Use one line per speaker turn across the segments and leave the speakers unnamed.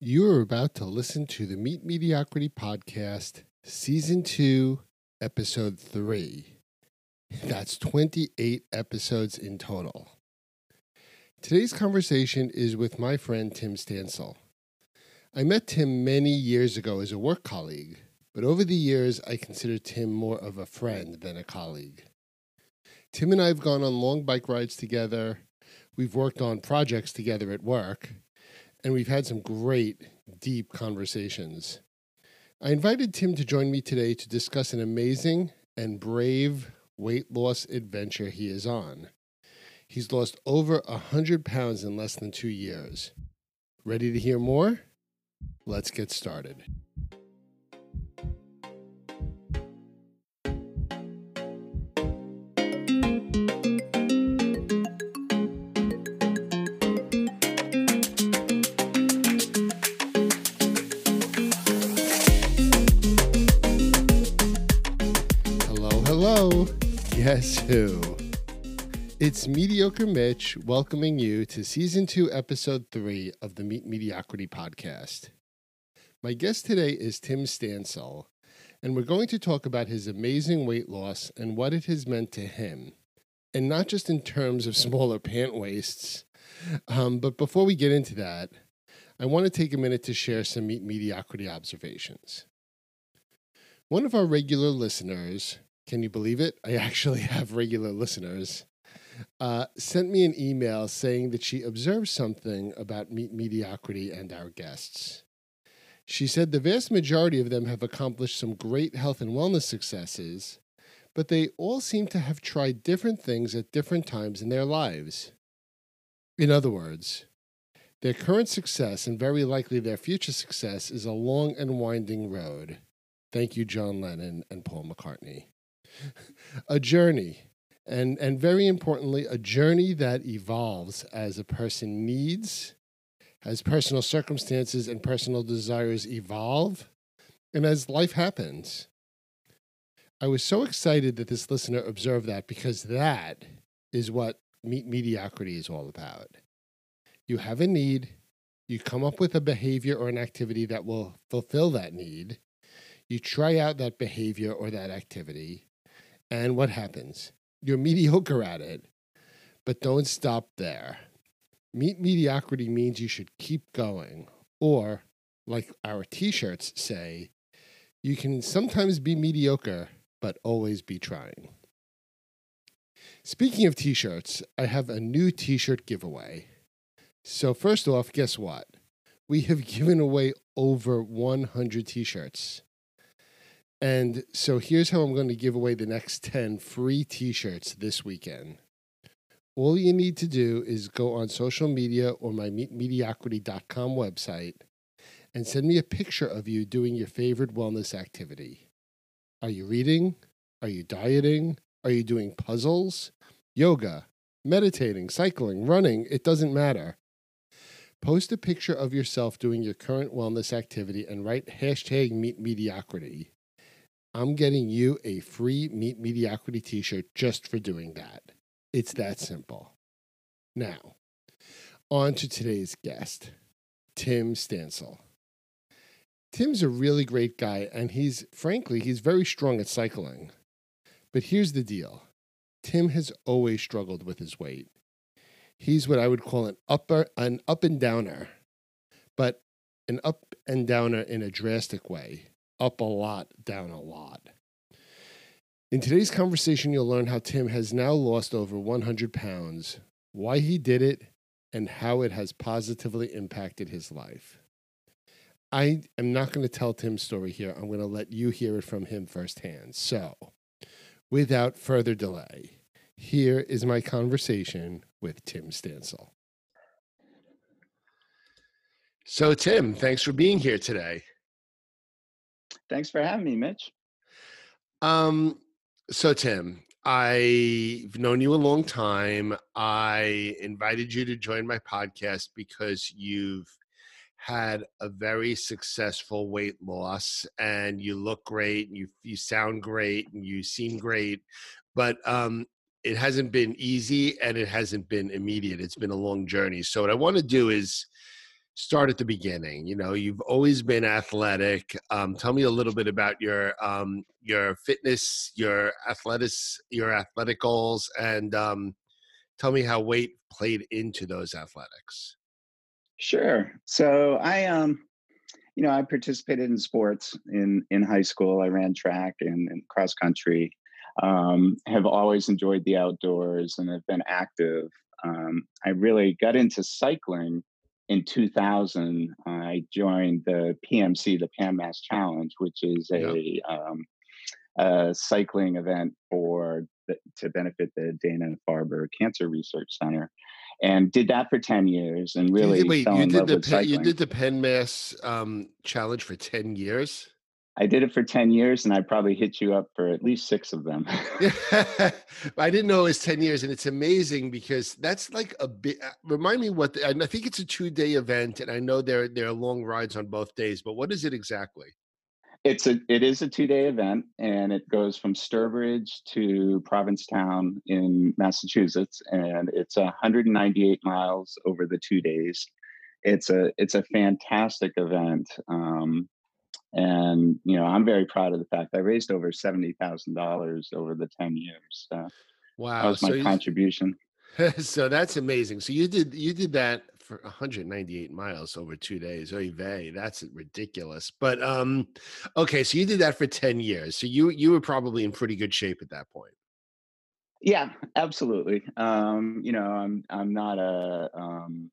You are about to listen to the Meet Mediocrity Podcast, Season 2, Episode 3. That's 28 episodes in total. Today's conversation is with my friend Tim Stansel. I met Tim many years ago as a work colleague, but over the years I consider Tim more of a friend than a colleague. Tim and I have gone on long bike rides together, we've worked on projects together at work, and we've had some great, deep conversations. I invited Tim to join me today to discuss an amazing and brave weight loss adventure he is on. He's lost over a 100 pounds in less than two years. Ready to hear more? Let's get started. Hello. Guess who? It's Mediocre Mitch welcoming you to Season 2, Episode 3 of the Meet Mediocrity Podcast. My guest today is Tim Stansel, and we're going to talk about his amazing weight loss and what it has meant to him. And not just in terms of smaller pant waists. Um, but before we get into that, I want to take a minute to share some Meet Mediocrity observations. One of our regular listeners, can you believe it? I actually have regular listeners, uh, sent me an email saying that she observed something about Mediocrity and our guests. She said the vast majority of them have accomplished some great health and wellness successes, but they all seem to have tried different things at different times in their lives. In other words, their current success and very likely their future success is a long and winding road. Thank you, John Lennon and Paul McCartney. a journey, and, and very importantly, a journey that evolves as a person needs, as personal circumstances and personal desires evolve, and as life happens. I was so excited that this listener observed that because that is what Meet Mediocrity is all about. You have a need, you come up with a behavior or an activity that will fulfill that need, you try out that behavior or that activity, and what happens? You're mediocre at it, but don't stop there. Meet mediocrity means you should keep going, or, like our t shirts say, you can sometimes be mediocre, but always be trying. Speaking of t shirts, I have a new t shirt giveaway. So, first off, guess what? We have given away over 100 t shirts. And so here's how I'm going to give away the next 10 free t shirts this weekend. All you need to do is go on social media or my meetmediocrity.com website and send me a picture of you doing your favorite wellness activity. Are you reading? Are you dieting? Are you doing puzzles? Yoga, meditating, cycling, running? It doesn't matter. Post a picture of yourself doing your current wellness activity and write hashtag meet mediocrity. I'm getting you a free Meet Mediocrity t shirt just for doing that. It's that simple. Now, on to today's guest, Tim Stansel. Tim's a really great guy, and he's, frankly, he's very strong at cycling. But here's the deal Tim has always struggled with his weight. He's what I would call an upper, an up and downer, but an up and downer in a drastic way up a lot, down a lot. In today's conversation, you'll learn how Tim has now lost over 100 pounds, why he did it, and how it has positively impacted his life. I am not going to tell Tim's story here. I'm going to let you hear it from him firsthand. So, without further delay, here is my conversation with Tim Stansel. So, Tim, thanks for being here today.
Thanks for having me, Mitch.
Um, so Tim, I've known you a long time. I invited you to join my podcast because you've had a very successful weight loss and you look great and you you sound great and you seem great but um it hasn't been easy and it hasn't been immediate it's been a long journey so what i want to do is start at the beginning. You know, you've always been athletic. Um, tell me a little bit about your um, your fitness, your athletics, your athletic goals, and um, tell me how weight played into those athletics.
Sure. So I um you know, I participated in sports in in high school. I ran track and, and cross country. Um, have always enjoyed the outdoors and have been active. Um, I really got into cycling in 2000. I joined the PMC, the Pan Mass Challenge, which is a, yep. um, a cycling event for to benefit the Dana Farber Cancer Research Center and did that for 10 years and really
wait
you
did
the
pen, you did the Pan Mass um, challenge for 10 years
I did it for 10 years and I probably hit you up for at least six of them.
I didn't know it was 10 years. And it's amazing because that's like a bit, uh, remind me what, the, I think it's a two day event and I know there, there are long rides on both days, but what is it exactly?
It's a it is a two day event, and it goes from Sturbridge to Provincetown in Massachusetts, and it's 198 miles over the two days. It's a it's a fantastic event, um, and you know I'm very proud of the fact I raised over seventy thousand dollars over the ten years. Uh,
wow,
that was my so contribution.
so that's amazing. So you did you did that for 198 miles over two days. Oy vey, that's ridiculous. But um, okay, so you did that for 10 years. So you you were probably in pretty good shape at that point.
Yeah, absolutely. Um, you know, I'm I'm not a um,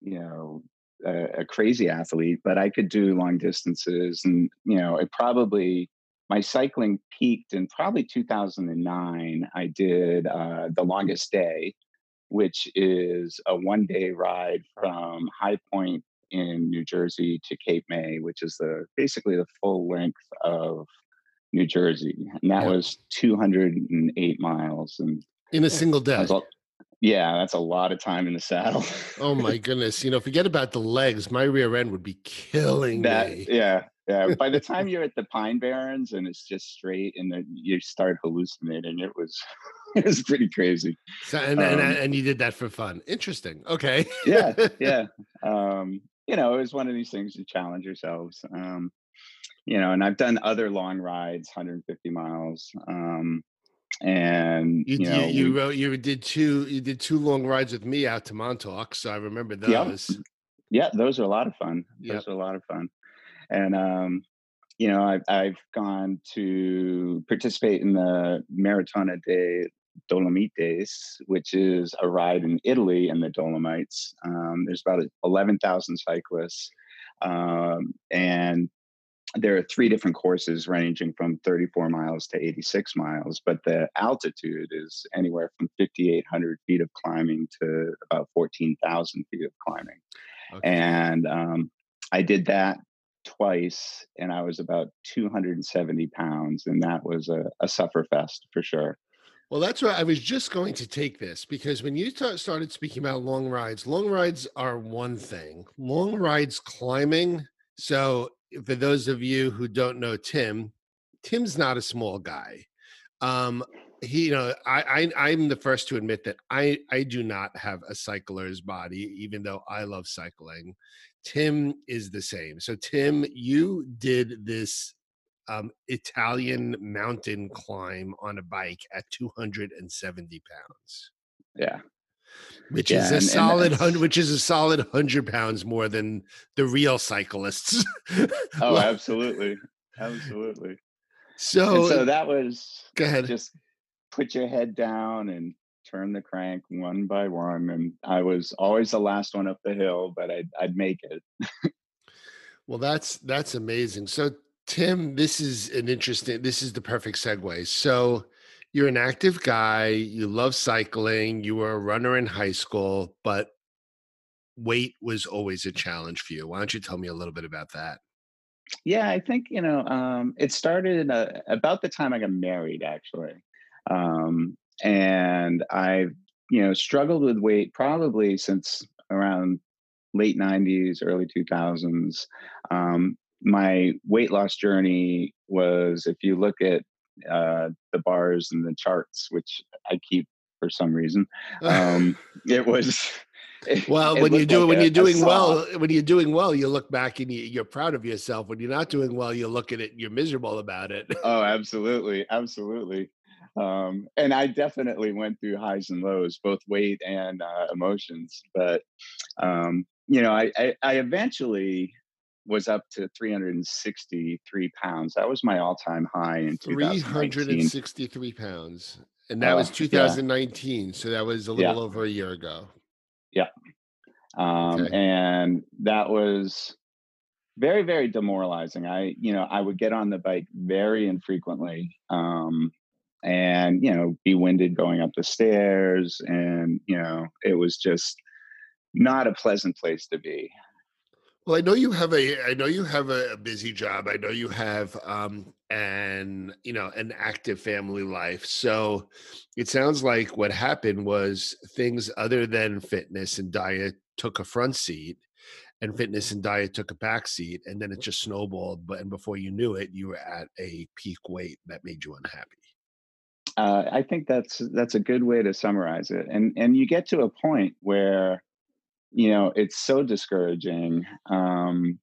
you know a, a crazy athlete, but I could do long distances, and you know, it probably my cycling peaked in probably 2009. I did uh, the longest day, which is a one day ride from High Point in New Jersey to Cape May, which is the basically the full length of New Jersey, and that yeah. was 208 miles. And
in a single day.
Yeah, that's a lot of time in the saddle.
oh my goodness! You know, forget about the legs. My rear end would be killing
that,
me.
Yeah, yeah. By the time you're at the Pine Barrens and it's just straight, and then you start hallucinating, it was it was pretty crazy.
So, and, um, and and you did that for fun. Interesting. Okay.
yeah, yeah. Um, you know, it was one of these things to challenge yourselves. Um, you know, and I've done other long rides, 150 miles. Um, and
you,
you, know,
you, you wrote you did two you did two long rides with me out to Montauk, so I remember those.
Yeah, yeah those are a lot of fun. Those yep. are a lot of fun. And um, you know, I've I've gone to participate in the Maratona de Dolomites, which is a ride in Italy in the Dolomites. Um, there's about 11,000 cyclists, um, and there are three different courses ranging from 34 miles to 86 miles, but the altitude is anywhere from 5,800 feet of climbing to about 14,000 feet of climbing. Okay. And um, I did that twice, and I was about 270 pounds, and that was a, a sufferfest for sure.
Well, that's why I was just going to take this because when you t- started speaking about long rides, long rides are one thing. Long rides climbing. So, for those of you who don't know Tim, Tim's not a small guy. Um, he, you know, I, I I'm the first to admit that I I do not have a cycler's body, even though I love cycling. Tim is the same. So, Tim, you did this um, Italian mountain climb on a bike at 270 pounds.
Yeah.
Which yeah, is a and, solid uh, hundred, which is a solid hundred pounds more than the real cyclists.
oh, absolutely, absolutely.
So,
and so that was
go ahead.
Just put your head down and turn the crank one by one. And I was always the last one up the hill, but I'd I'd make it.
well, that's that's amazing. So Tim, this is an interesting, this is the perfect segue. So, you're an active guy, you love cycling, you were a runner in high school, but weight was always a challenge for you. Why don't you tell me a little bit about that?
Yeah, I think, you know, um, it started uh, about the time I got married, actually. Um, and I've, you know, struggled with weight probably since around late 90s, early 2000s. Um, my weight loss journey was if you look at uh, the bars and the charts, which I keep for some reason, um, it was
well, when you do like when you're doing well, when you're doing well, you look back and you, are proud of yourself. When you're not doing well, you look at it and you're miserable about it.
oh, absolutely, absolutely. Um, and I definitely went through highs and lows, both weight and uh, emotions. But um, you know, I, I, I eventually was up to 363 pounds. That was my all-time high in
363 pounds, and that uh, was 2019. Yeah. So that was a little yeah. over a year ago.
Yeah. Um, okay. And that was very, very demoralizing. I, you know, I would get on the bike very infrequently. Um, and you know be winded going up the stairs and you know it was just not a pleasant place to be
well i know you have a i know you have a, busy job i know you have um an you know an active family life so it sounds like what happened was things other than fitness and diet took a front seat and fitness and diet took a back seat and then it just snowballed but and before you knew it you were at a peak weight that made you unhappy
uh, I think that's that's a good way to summarize it. And and you get to a point where, you know, it's so discouraging. Um,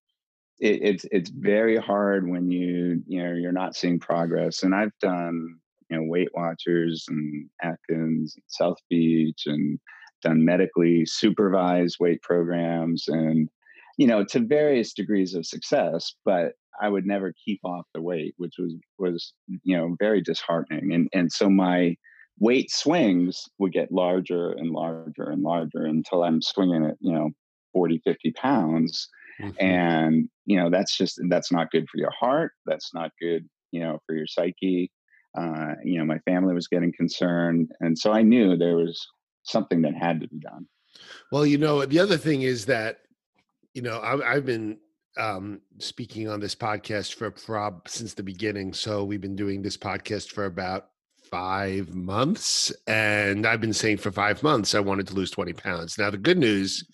it, it's it's very hard when you you know you're not seeing progress. And I've done you know Weight Watchers and Atkins, and South Beach, and done medically supervised weight programs, and you know to various degrees of success. But I would never keep off the weight, which was was you know very disheartening. And and so my weight swings would get larger and larger and larger until I'm swinging it, you know 40, 50 pounds. Mm-hmm. And you know that's just that's not good for your heart. That's not good you know for your psyche. Uh, you know my family was getting concerned, and so I knew there was something that had to be done.
Well, you know the other thing is that you know I, I've been um, speaking on this podcast for prob since the beginning. So we've been doing this podcast for about five months, and I've been saying for five months I wanted to lose twenty pounds. Now the good news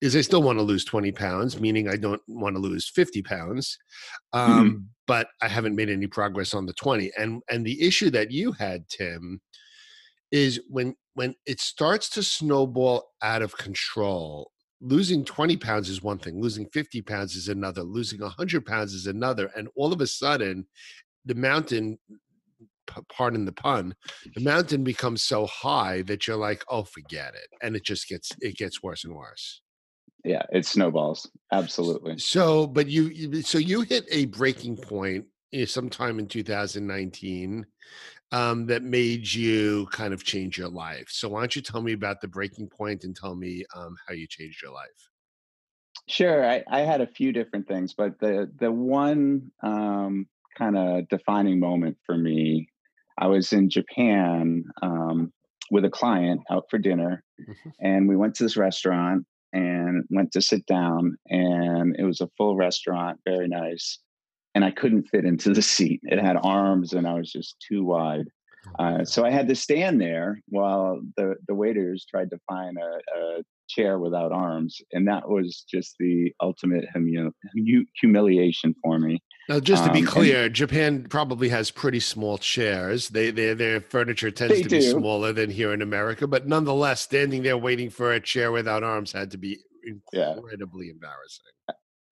is I still want to lose twenty pounds, meaning I don't want to lose fifty pounds, mm-hmm. um, mm-hmm. but I haven't made any progress on the twenty. And and the issue that you had, Tim, is when when it starts to snowball out of control losing 20 pounds is one thing losing 50 pounds is another losing 100 pounds is another and all of a sudden the mountain pardon the pun the mountain becomes so high that you're like oh forget it and it just gets it gets worse and worse
yeah it snowballs absolutely
so but you so you hit a breaking point eh, sometime in 2019 um, that made you kind of change your life. So why don't you tell me about the breaking point and tell me um, how you changed your life?
Sure, I, I, had a few different things, but the the one um, kind of defining moment for me, I was in Japan um, with a client out for dinner, mm-hmm. and we went to this restaurant and went to sit down, and it was a full restaurant, very nice and I couldn't fit into the seat. It had arms and I was just too wide. Oh, uh, so I had to stand there while the, the waiters tried to find a, a chair without arms. And that was just the ultimate humi- humiliation for me.
Now, just to be um, clear, and, Japan probably has pretty small chairs. They, they their furniture tends to be smaller than here in America, but nonetheless, standing there waiting for a chair without arms had to be incredibly yeah. embarrassing.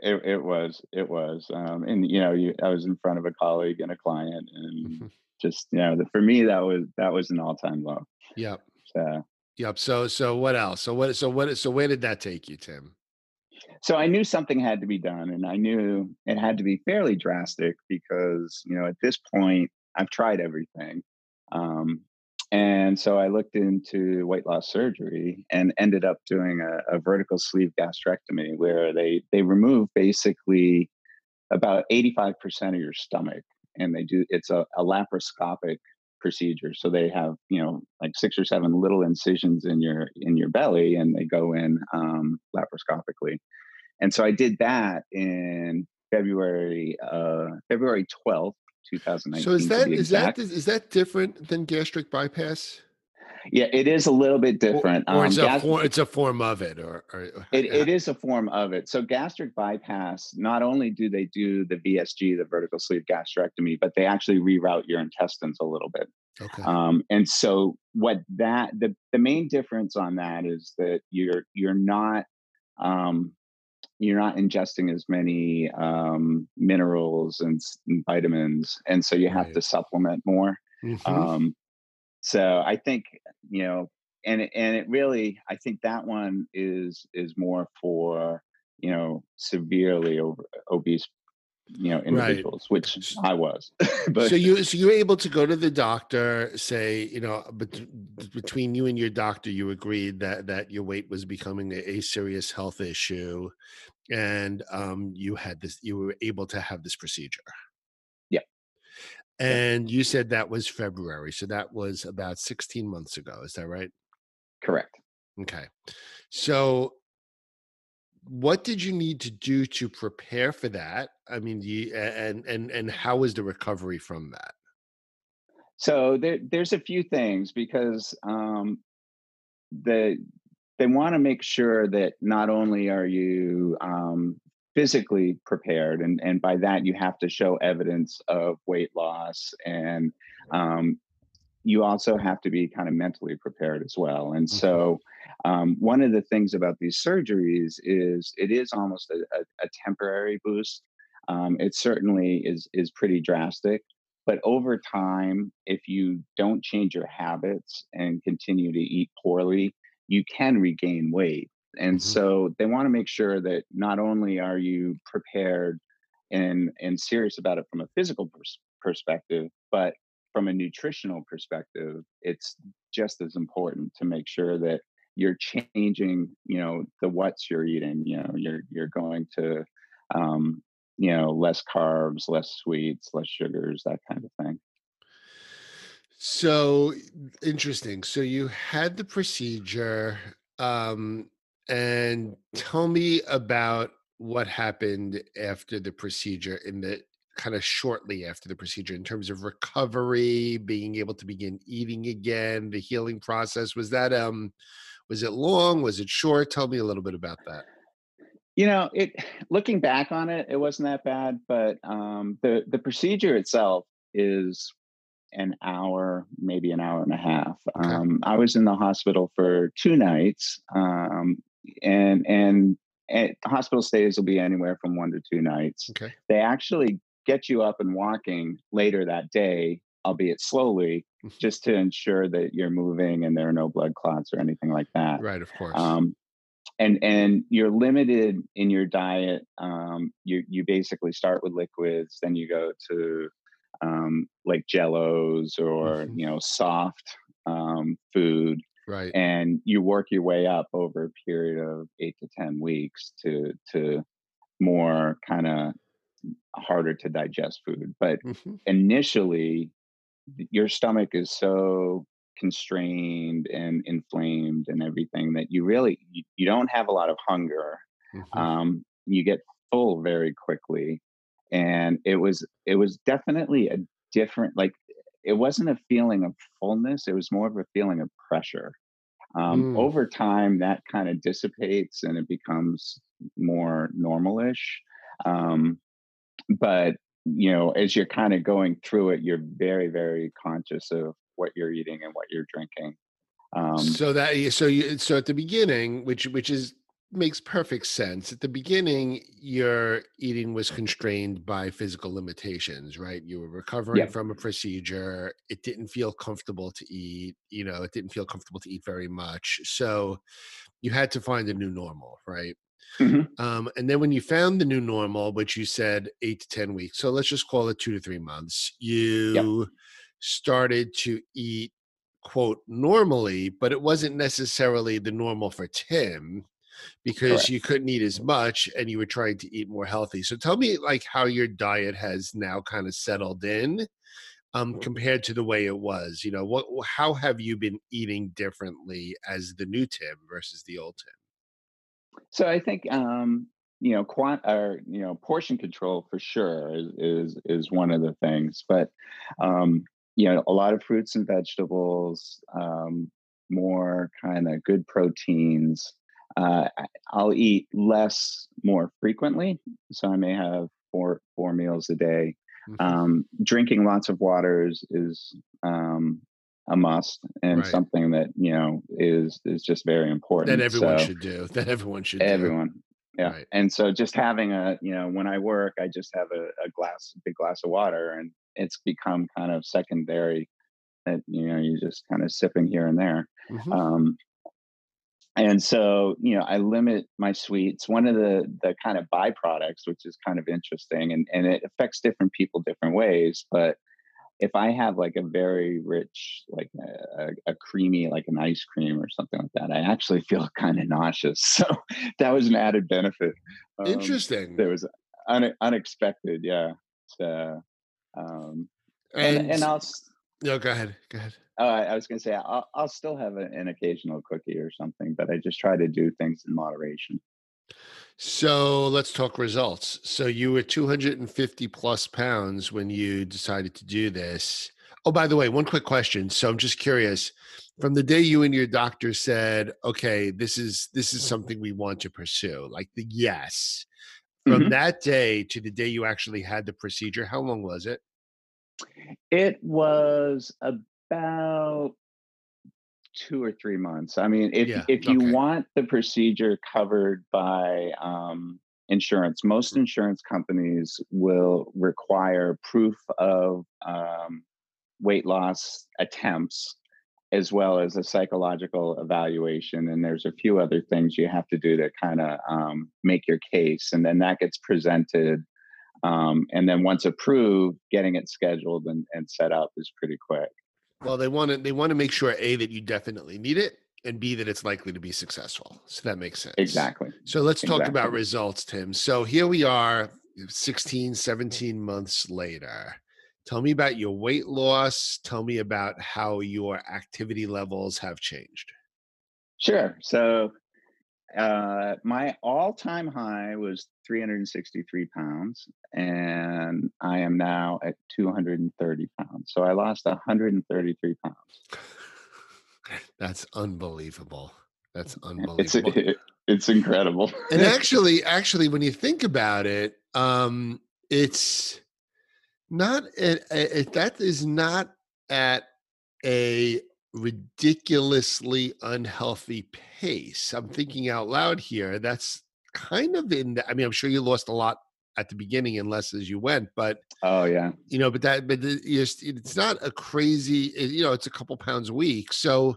It, it was, it was, um, and you know, you, I was in front of a colleague and a client, and mm-hmm. just you know, the, for me that was that was an all time low.
Yep. So. Yep. So so what else? So what? So what? So where did that take you, Tim?
So I knew something had to be done, and I knew it had to be fairly drastic because you know at this point I've tried everything. Um, and so I looked into weight loss surgery and ended up doing a, a vertical sleeve gastrectomy where they they remove basically about 85% of your stomach and they do it's a, a laparoscopic procedure so they have you know like six or seven little incisions in your in your belly and they go in um, laparoscopically and so i did that in february uh, february 12th 2019.
So is that is that is that different than gastric bypass?
Yeah, it is a little bit different.
Or, or it's, um, a form, it's a form of it, or, or
it, it is a form of it. So gastric bypass, not only do they do the VSG, the vertical sleeve gastrectomy, but they actually reroute your intestines a little bit. Okay. Um, and so what that the the main difference on that is that you're you're not um, you're not ingesting as many um, minerals and, and, vitamins, and so you have right. to supplement more. Mm-hmm. Um, so I think you know, and and it really, I think that one is is more for you know severely over, obese you know individuals right. which i was
but so you so you were able to go to the doctor say you know bet- between you and your doctor you agreed that that your weight was becoming a, a serious health issue and um you had this you were able to have this procedure and you said that was february so that was about 16 months ago is that right
correct
okay so what did you need to do to prepare for that? I mean, you, and and and how was the recovery from that?
So there, there's a few things because um, the they want to make sure that not only are you um, physically prepared, and and by that you have to show evidence of weight loss, and um, you also have to be kind of mentally prepared as well. And mm-hmm. so um, one of the things about these surgeries is it is almost a, a, a temporary boost. Um, it certainly is is pretty drastic, but over time, if you don't change your habits and continue to eat poorly, you can regain weight. And mm-hmm. so they want to make sure that not only are you prepared and and serious about it from a physical pers- perspective, but from a nutritional perspective, it's just as important to make sure that you're changing you know the what's you're eating you know you're you're going to um you know less carbs less sweets less sugars that kind of thing
so interesting so you had the procedure um and tell me about what happened after the procedure in the kind of shortly after the procedure in terms of recovery being able to begin eating again the healing process was that um was it long? Was it short? Tell me a little bit about that.
You know, it looking back on it, it wasn't that bad, but um, the the procedure itself is an hour, maybe an hour and a half. Okay. Um, I was in the hospital for two nights, um, and and hospital stays will be anywhere from one to two nights.
Okay.
They actually get you up and walking later that day albeit slowly, mm-hmm. just to ensure that you're moving and there are no blood clots or anything like that.
Right, of course. Um,
and and you're limited in your diet. Um, you you basically start with liquids, then you go to um, like jellos or mm-hmm. you know soft um, food,
right?
And you work your way up over a period of eight to ten weeks to to more kind of harder to digest food. But mm-hmm. initially, your stomach is so constrained and inflamed and everything that you really you, you don't have a lot of hunger mm-hmm. um, you get full very quickly and it was it was definitely a different like it wasn't a feeling of fullness it was more of a feeling of pressure um, mm. over time that kind of dissipates and it becomes more normalish um, but you know, as you're kind of going through it, you're very, very conscious of what you're eating and what you're drinking.
Um, so that so you so at the beginning, which which is makes perfect sense. At the beginning, your eating was constrained by physical limitations, right? You were recovering yeah. from a procedure. It didn't feel comfortable to eat. You know, it didn't feel comfortable to eat very much. So you had to find a new normal, right? Mm-hmm. Um, and then when you found the new normal, which you said eight to 10 weeks, so let's just call it two to three months, you yep. started to eat, quote, normally, but it wasn't necessarily the normal for Tim because Correct. you couldn't eat as much and you were trying to eat more healthy. So tell me like how your diet has now kind of settled in um, compared to the way it was. You know, what how have you been eating differently as the new Tim versus the old Tim?
So I think um, you know quant or you know portion control for sure is is, is one of the things, but um, you know a lot of fruits and vegetables, um, more kind of good proteins. Uh, I'll eat less more frequently, so I may have four four meals a day. Mm-hmm. Um, drinking lots of waters is um, a must and
Right.
something that you know is is just very important.
That everyone
So-
should do. That everyone should do.
everyone yeah
Right.
and so just having a you know when i work i just have a, a glass a big glass of water and it's become kind of secondary that you know you're just kind of sipping here and there
Mhm.
um and so you know i limit my sweets one of the the kind of byproducts which is kind of interesting and and it affects different people different ways but if I have like a very rich, like a, a, creamy, like an ice cream or something like that, I actually feel kind of nauseous. So that was an added benefit. Um,
Interesting.
That was un- unexpected. Yeah. So, um, and,
and
and I'll,
no, go ahead. Go ahead.
uh, I was going to say, I'll, I'll still have a, an occasional cookie or something, but I just try to do things in moderation.
So let's talk results. So you were 250 plus pounds when you decided to do this. Oh, by the way, one quick question. So I'm just curious. From the day you and your doctor said, "Okay, this is this is something we want to pursue," like the yes, from
Mhm.
that day to the day you actually had the procedure, how long was it?
It was about two or three months. I mean, if
Yeah,
if you
okay.
want the procedure covered by um, insurance, most
Mm.
insurance companies will require proof of um, weight loss attempts as well as a psychological evaluation. And there's a few other things you have to do to kind of um, make your case, and then that gets presented. Um, and then once approved, getting it scheduled and, and set up is pretty quick.
Well, they want to they want to make sure a that you definitely need it, and b that it's likely to be successful. So that makes sense.
Exactly.
So let's talk about results, Tim. So here we are 16, 17 months later. Tell me about your weight loss. Tell me about how your activity levels have changed.
Sure. So uh, my all-time high was 363 pounds, and I am now at 230 pounds. So I lost 133 pounds.
That's unbelievable. That's
It's
unbelievable.
it's incredible.
and actually, actually, when you think about it, um, it's not it, it, that is not at a ridiculously unhealthy pace. I'm thinking out loud here. That's kind of in. The, I mean, I'm sure you lost a lot at the beginning and less as you went, but
oh yeah.
you know, but that, but the- it's, not a crazy. You know, it's a couple pounds a week. So,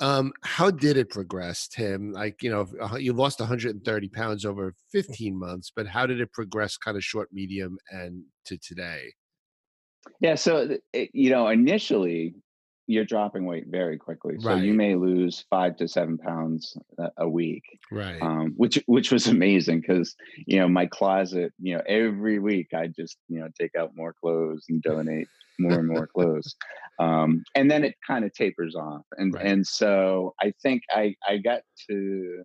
um, how did it progress, Tim? Like, you know, you lost 130 pounds over 15 months, but how did it progress, kind of short, medium, and to today?
Yeah. So you know, initially you're dropping weight very quickly, so you may lose five to seven pounds a, week.
Right.
um, which which was amazing because you know my closet you know every week i just you know take out more clothes and donate more and more clothes um, and then it kind of tapers off and
Right.
and so i think i i got to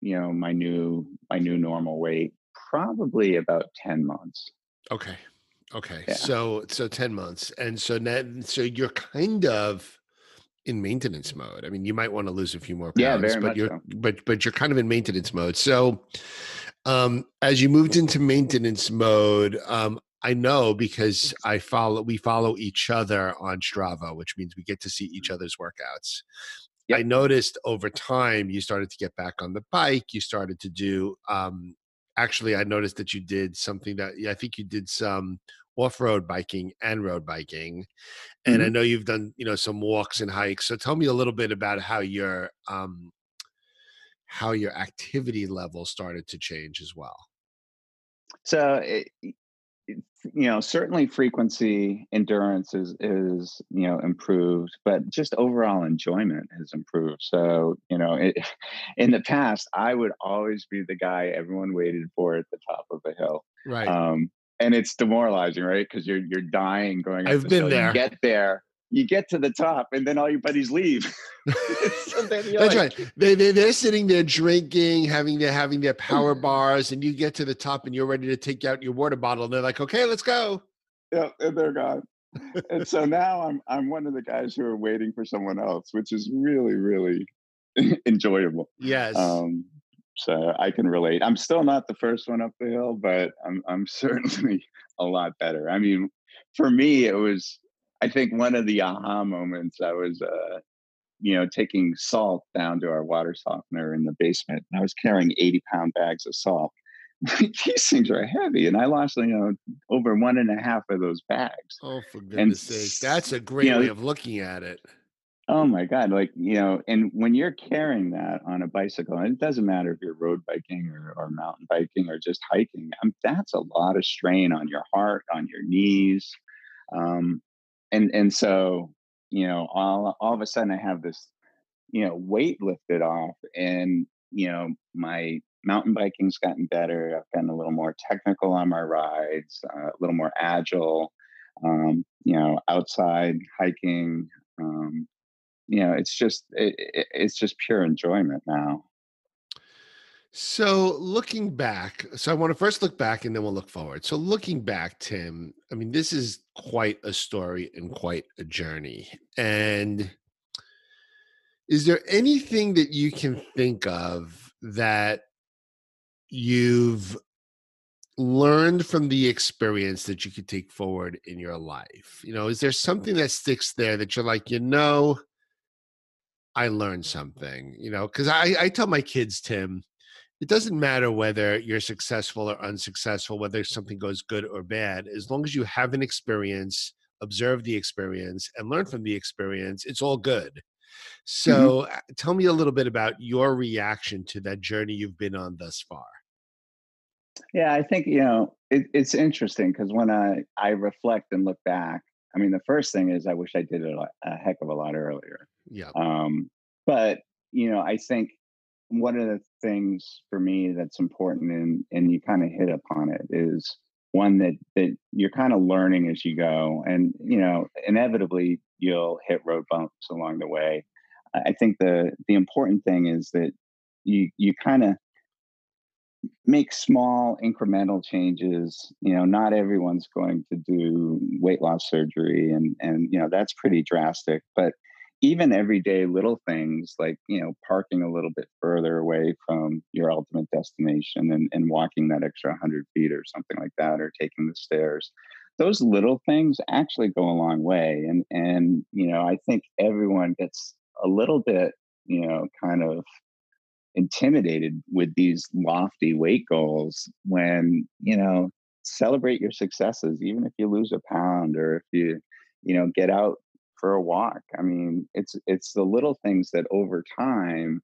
you know my new my new normal weight probably about 10 months
Okay. Okay.
Yeah.
So so 10 months. And so now so you're kind of in maintenance mode. I mean, you might want to lose a few more pounds,
Yeah, very
but
much
you're
so.
but but you're kind of in maintenance mode. So um as you moved into maintenance mode, um I know because I follow we follow each other on Strava, which means we get to see each other's workouts. I noticed over time you started to get back on the bike. You started to do um actually I noticed that you did something that I think you did some off-road biking and road biking. And I know you've done, you know, some walks and hikes. So tell me a little bit about how your um how your activity level started to change as well.
so it, it- you know certainly frequency endurance is is you know improved but just overall enjoyment has improved so you know it, in the past i would always be the guy everyone waited for at the top of a hill
Right.
um and it's demoralizing right because you're you're dying going
I've
this
been
hill.
there.
you get there you get to the top and then all your buddies leave so
That's
like,
right. They, they they're sitting there drinking, having their having their power bars, and you get to the top and you're ready to take out your water bottle. And they're like, okay, let's go.
yeah, and they're gone. and so now I'm I'm one of the guys who are waiting for someone else, which is really really enjoyable.
Yes.
Um, so I can relate. I'm still not the first one up the hill, but I'm I'm certainly a lot better. I mean, for me, it was I think one of the aha moments I was, uh, you know, taking salt down to our water softener in the basement. And I was carrying 80 pound bags of salt. These things are heavy. And I lost, you know, over one and a half of those bags.
Oh, for goodness and, sake. That's a great you know, way of looking at it.
Oh my God. Like, you know, and when you're carrying that on a bicycle, and it doesn't matter if you're road biking or, or mountain biking or just hiking, um, that's a lot of strain on your heart, on your knees. Um, and, and so, you know, all, all of a sudden I have this, you know, weight lifted off and, you know, my mountain biking's gotten better. I've gotten a little more technical on my rides, uh, a little more agile, um, you know, outside hiking, you know it's just it, it's just pure enjoyment now.
So looking back so i want to first look back and then we'll look forward. So looking back tim i mean this is quite a story and quite a journey and is there anything that you can think of that you've learned from the experience that you could take forward in your life? You know is there something that sticks there that you're like you know I learned something, you know, because I, I tell my kids, Tim, it doesn't matter whether you're successful or unsuccessful, whether something goes good or bad, as long as you have an experience, observe the experience, and learn from the experience, it's all good. Mm-hmm. So mm-hmm. tell me a little bit about your reaction to that journey you've been on thus far.
Yeah, I think, you know, it, it's interesting because when I, I reflect and look back, I mean, the first thing is I wish I did it a, a heck of a lot earlier.
Yeah.
Um, but you know, I think one of the things for me that's important, and and you kind of hit upon it, is one that that you're kind of learning as you go, and you know, inevitably you'll hit road bumps along the way. I think the the important thing is that you you kind of make small incremental changes you know not everyone's going to do weight loss surgery and and you know that's pretty drastic but even everyday little things like you know parking a little bit further away from your ultimate destination and, and walking that extra 100 feet or something like that or taking the stairs those little things actually go a long way. And and you know i think everyone gets a little bit you know kind of intimidated with these lofty weight goals when you know celebrate your successes even if you lose a pound or if you you know get out for a walk. I mean, it's it's the little things that over time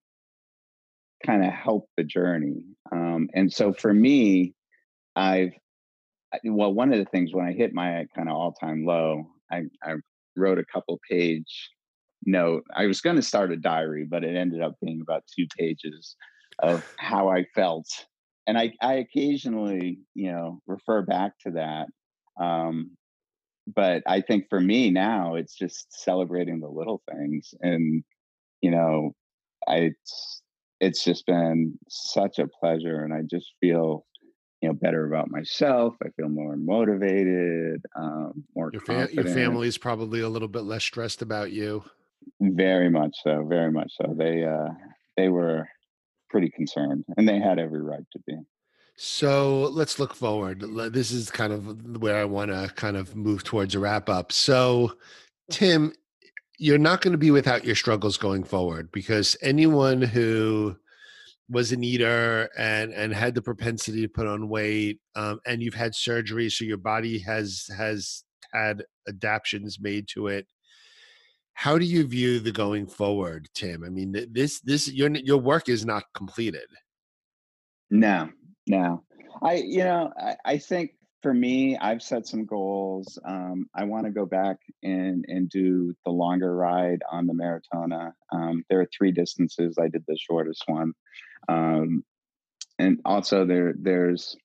kind of help the journey. Um, and so for me, I've well, one of the things when I hit my kind of all time low, I, I wrote a couple page note. I was going to start a diary, but it ended up being about two pages of how I felt. And I, I occasionally, you know, refer back to that. Um, but I think for me now, it's just celebrating the little things, and you know, I it's, it's just been such a pleasure, and I just feel you know better about myself. I feel more motivated, um, more
your,
fa-
your family is probably a little bit less stressed about you.
Very much so, very much so. They uh, they were pretty concerned, and they had every right to be.
So let's look forward. This is kind of where I want to kind of move towards a wrap up. So, Tim, you're not going to be without your struggles going forward because anyone who was an eater and and had the propensity to put on weight um, and you've had surgery so your body has has had adaptations made to it. How do you view the going forward tim? I mean this this your your work is not completed.
No no, I you know I, I think for me, I've set some goals. Um, I want to go back and and do the longer ride on the Maratona. Um, there are three distances. I did the shortest one, um, and also there there's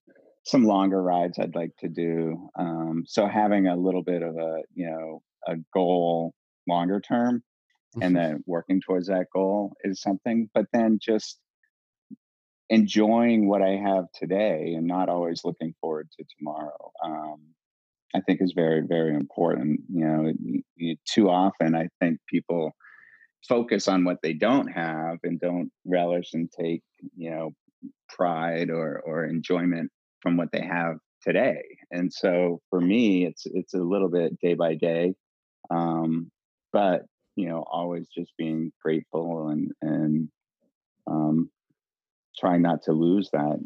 some longer rides I'd like to do. Um, so having a little bit of a you know a goal longer term, and mm-hmm. then working towards that goal is something. But then just enjoying what I have today and not always looking forward to tomorrow. Um, I think is very, very important. You know, too often I think people focus on what they don't have and don't relish and take, you know, pride or or enjoyment from what they have today. And so for me, it's it's a little bit day by day. Um, but you know, always just being grateful and and um, trying not to lose that.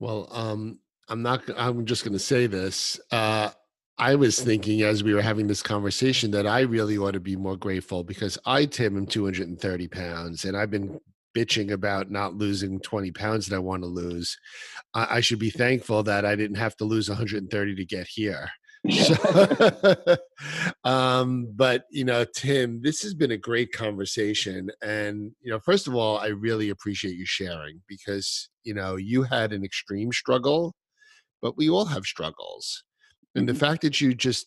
Well, um, I'm not. I'm just going to say this. Uh, I was thinking as we were having this conversation that I really ought to be more grateful because I, Tim, am 230 pounds and I've been bitching about not losing 20 pounds that I want to lose. I, I should be thankful that I didn't have to lose 130 to get here. So, um, but you know, Tim, this has been a great conversation. And, you know, first of all, I really appreciate you sharing because, you know, you had an extreme struggle, but we all have struggles. And the mm-hmm. fact that you just,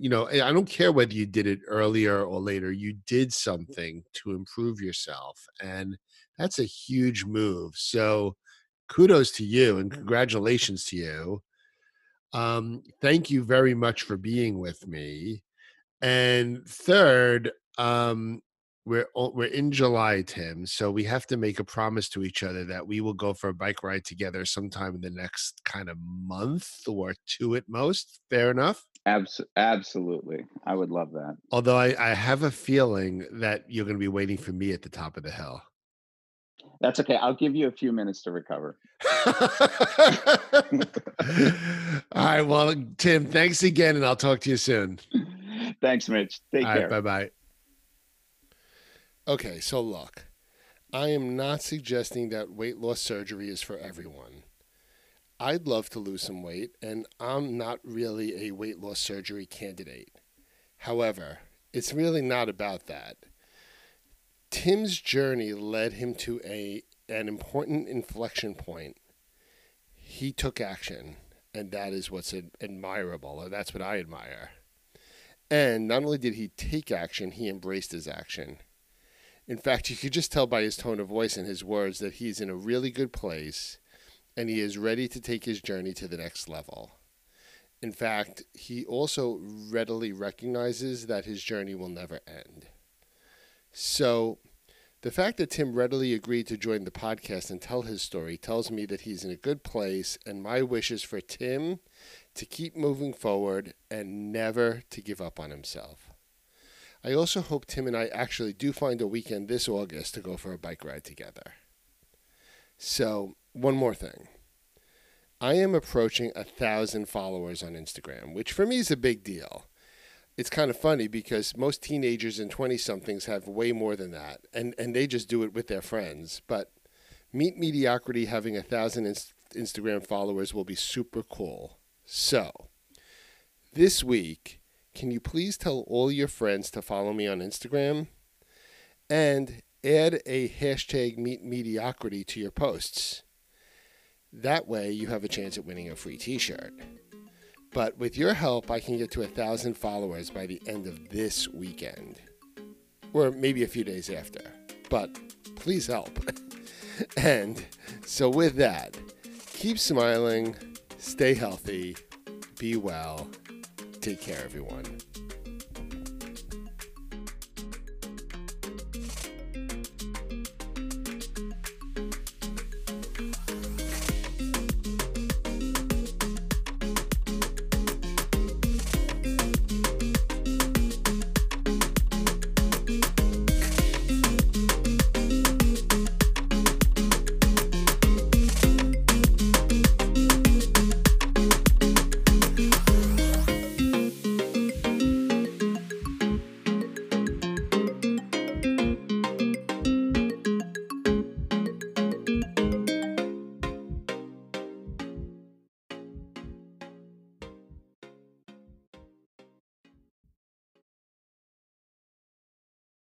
you know, I don't care whether you did it earlier or later, you did something to improve yourself. And that's a huge move. So kudos to you and congratulations to you. Um, thank you very much for being with me. And third, um, we're we're in July, Tim, so we have to make a promise to each other that we will go for a bike ride together sometime in the next kind of month or two at most. Fair enough.
Abs- absolutely, I would love that.
Although I, I have a feeling that you're going to be waiting for me at the top of the hill.
That's okay. I'll give you a few minutes to recover.
All right. Well, Tim, thanks again, and I'll talk to you soon.
Thanks, Mitch. Take All care.
Right, bye bye. Okay, so look, I am not suggesting that weight loss surgery is for everyone. I'd love to lose some weight, and I'm not really a weight loss surgery candidate. However, it's really not about that. Tim's journey led him to a an important inflection point. He took action, and that is what's admirable, or that's what I admire. And not only did he take action, he embraced his action. In fact, you could just tell by his tone of voice and his words that he's in a really good place and he is ready to take his journey to the next level. In fact, he also readily recognizes that his journey will never end. So, the fact that Tim readily agreed to join the podcast and tell his story tells me that he's in a good place, and my wish is for Tim to keep moving forward and never to give up on himself. I also hope Tim and I actually do find a weekend this August to go for a bike ride together. So, one more thing. I am approaching a thousand followers on Instagram, which for me is a big deal it's kind of funny because most teenagers and 20 somethings have way more than that and and they just do it with their friends. But meet mediocrity having a thousand inst- instagram followers will be super cool. So this week can you please tell all your friends to follow me on instagram and add a hashtag meet mediocrity to your posts? That way you have a chance at winning a free t-shirt but with your help, I can get to a thousand followers by the end of this weekend, or maybe a few days after. But please help. and so, with that, keep smiling, stay healthy, be well, take care, everyone.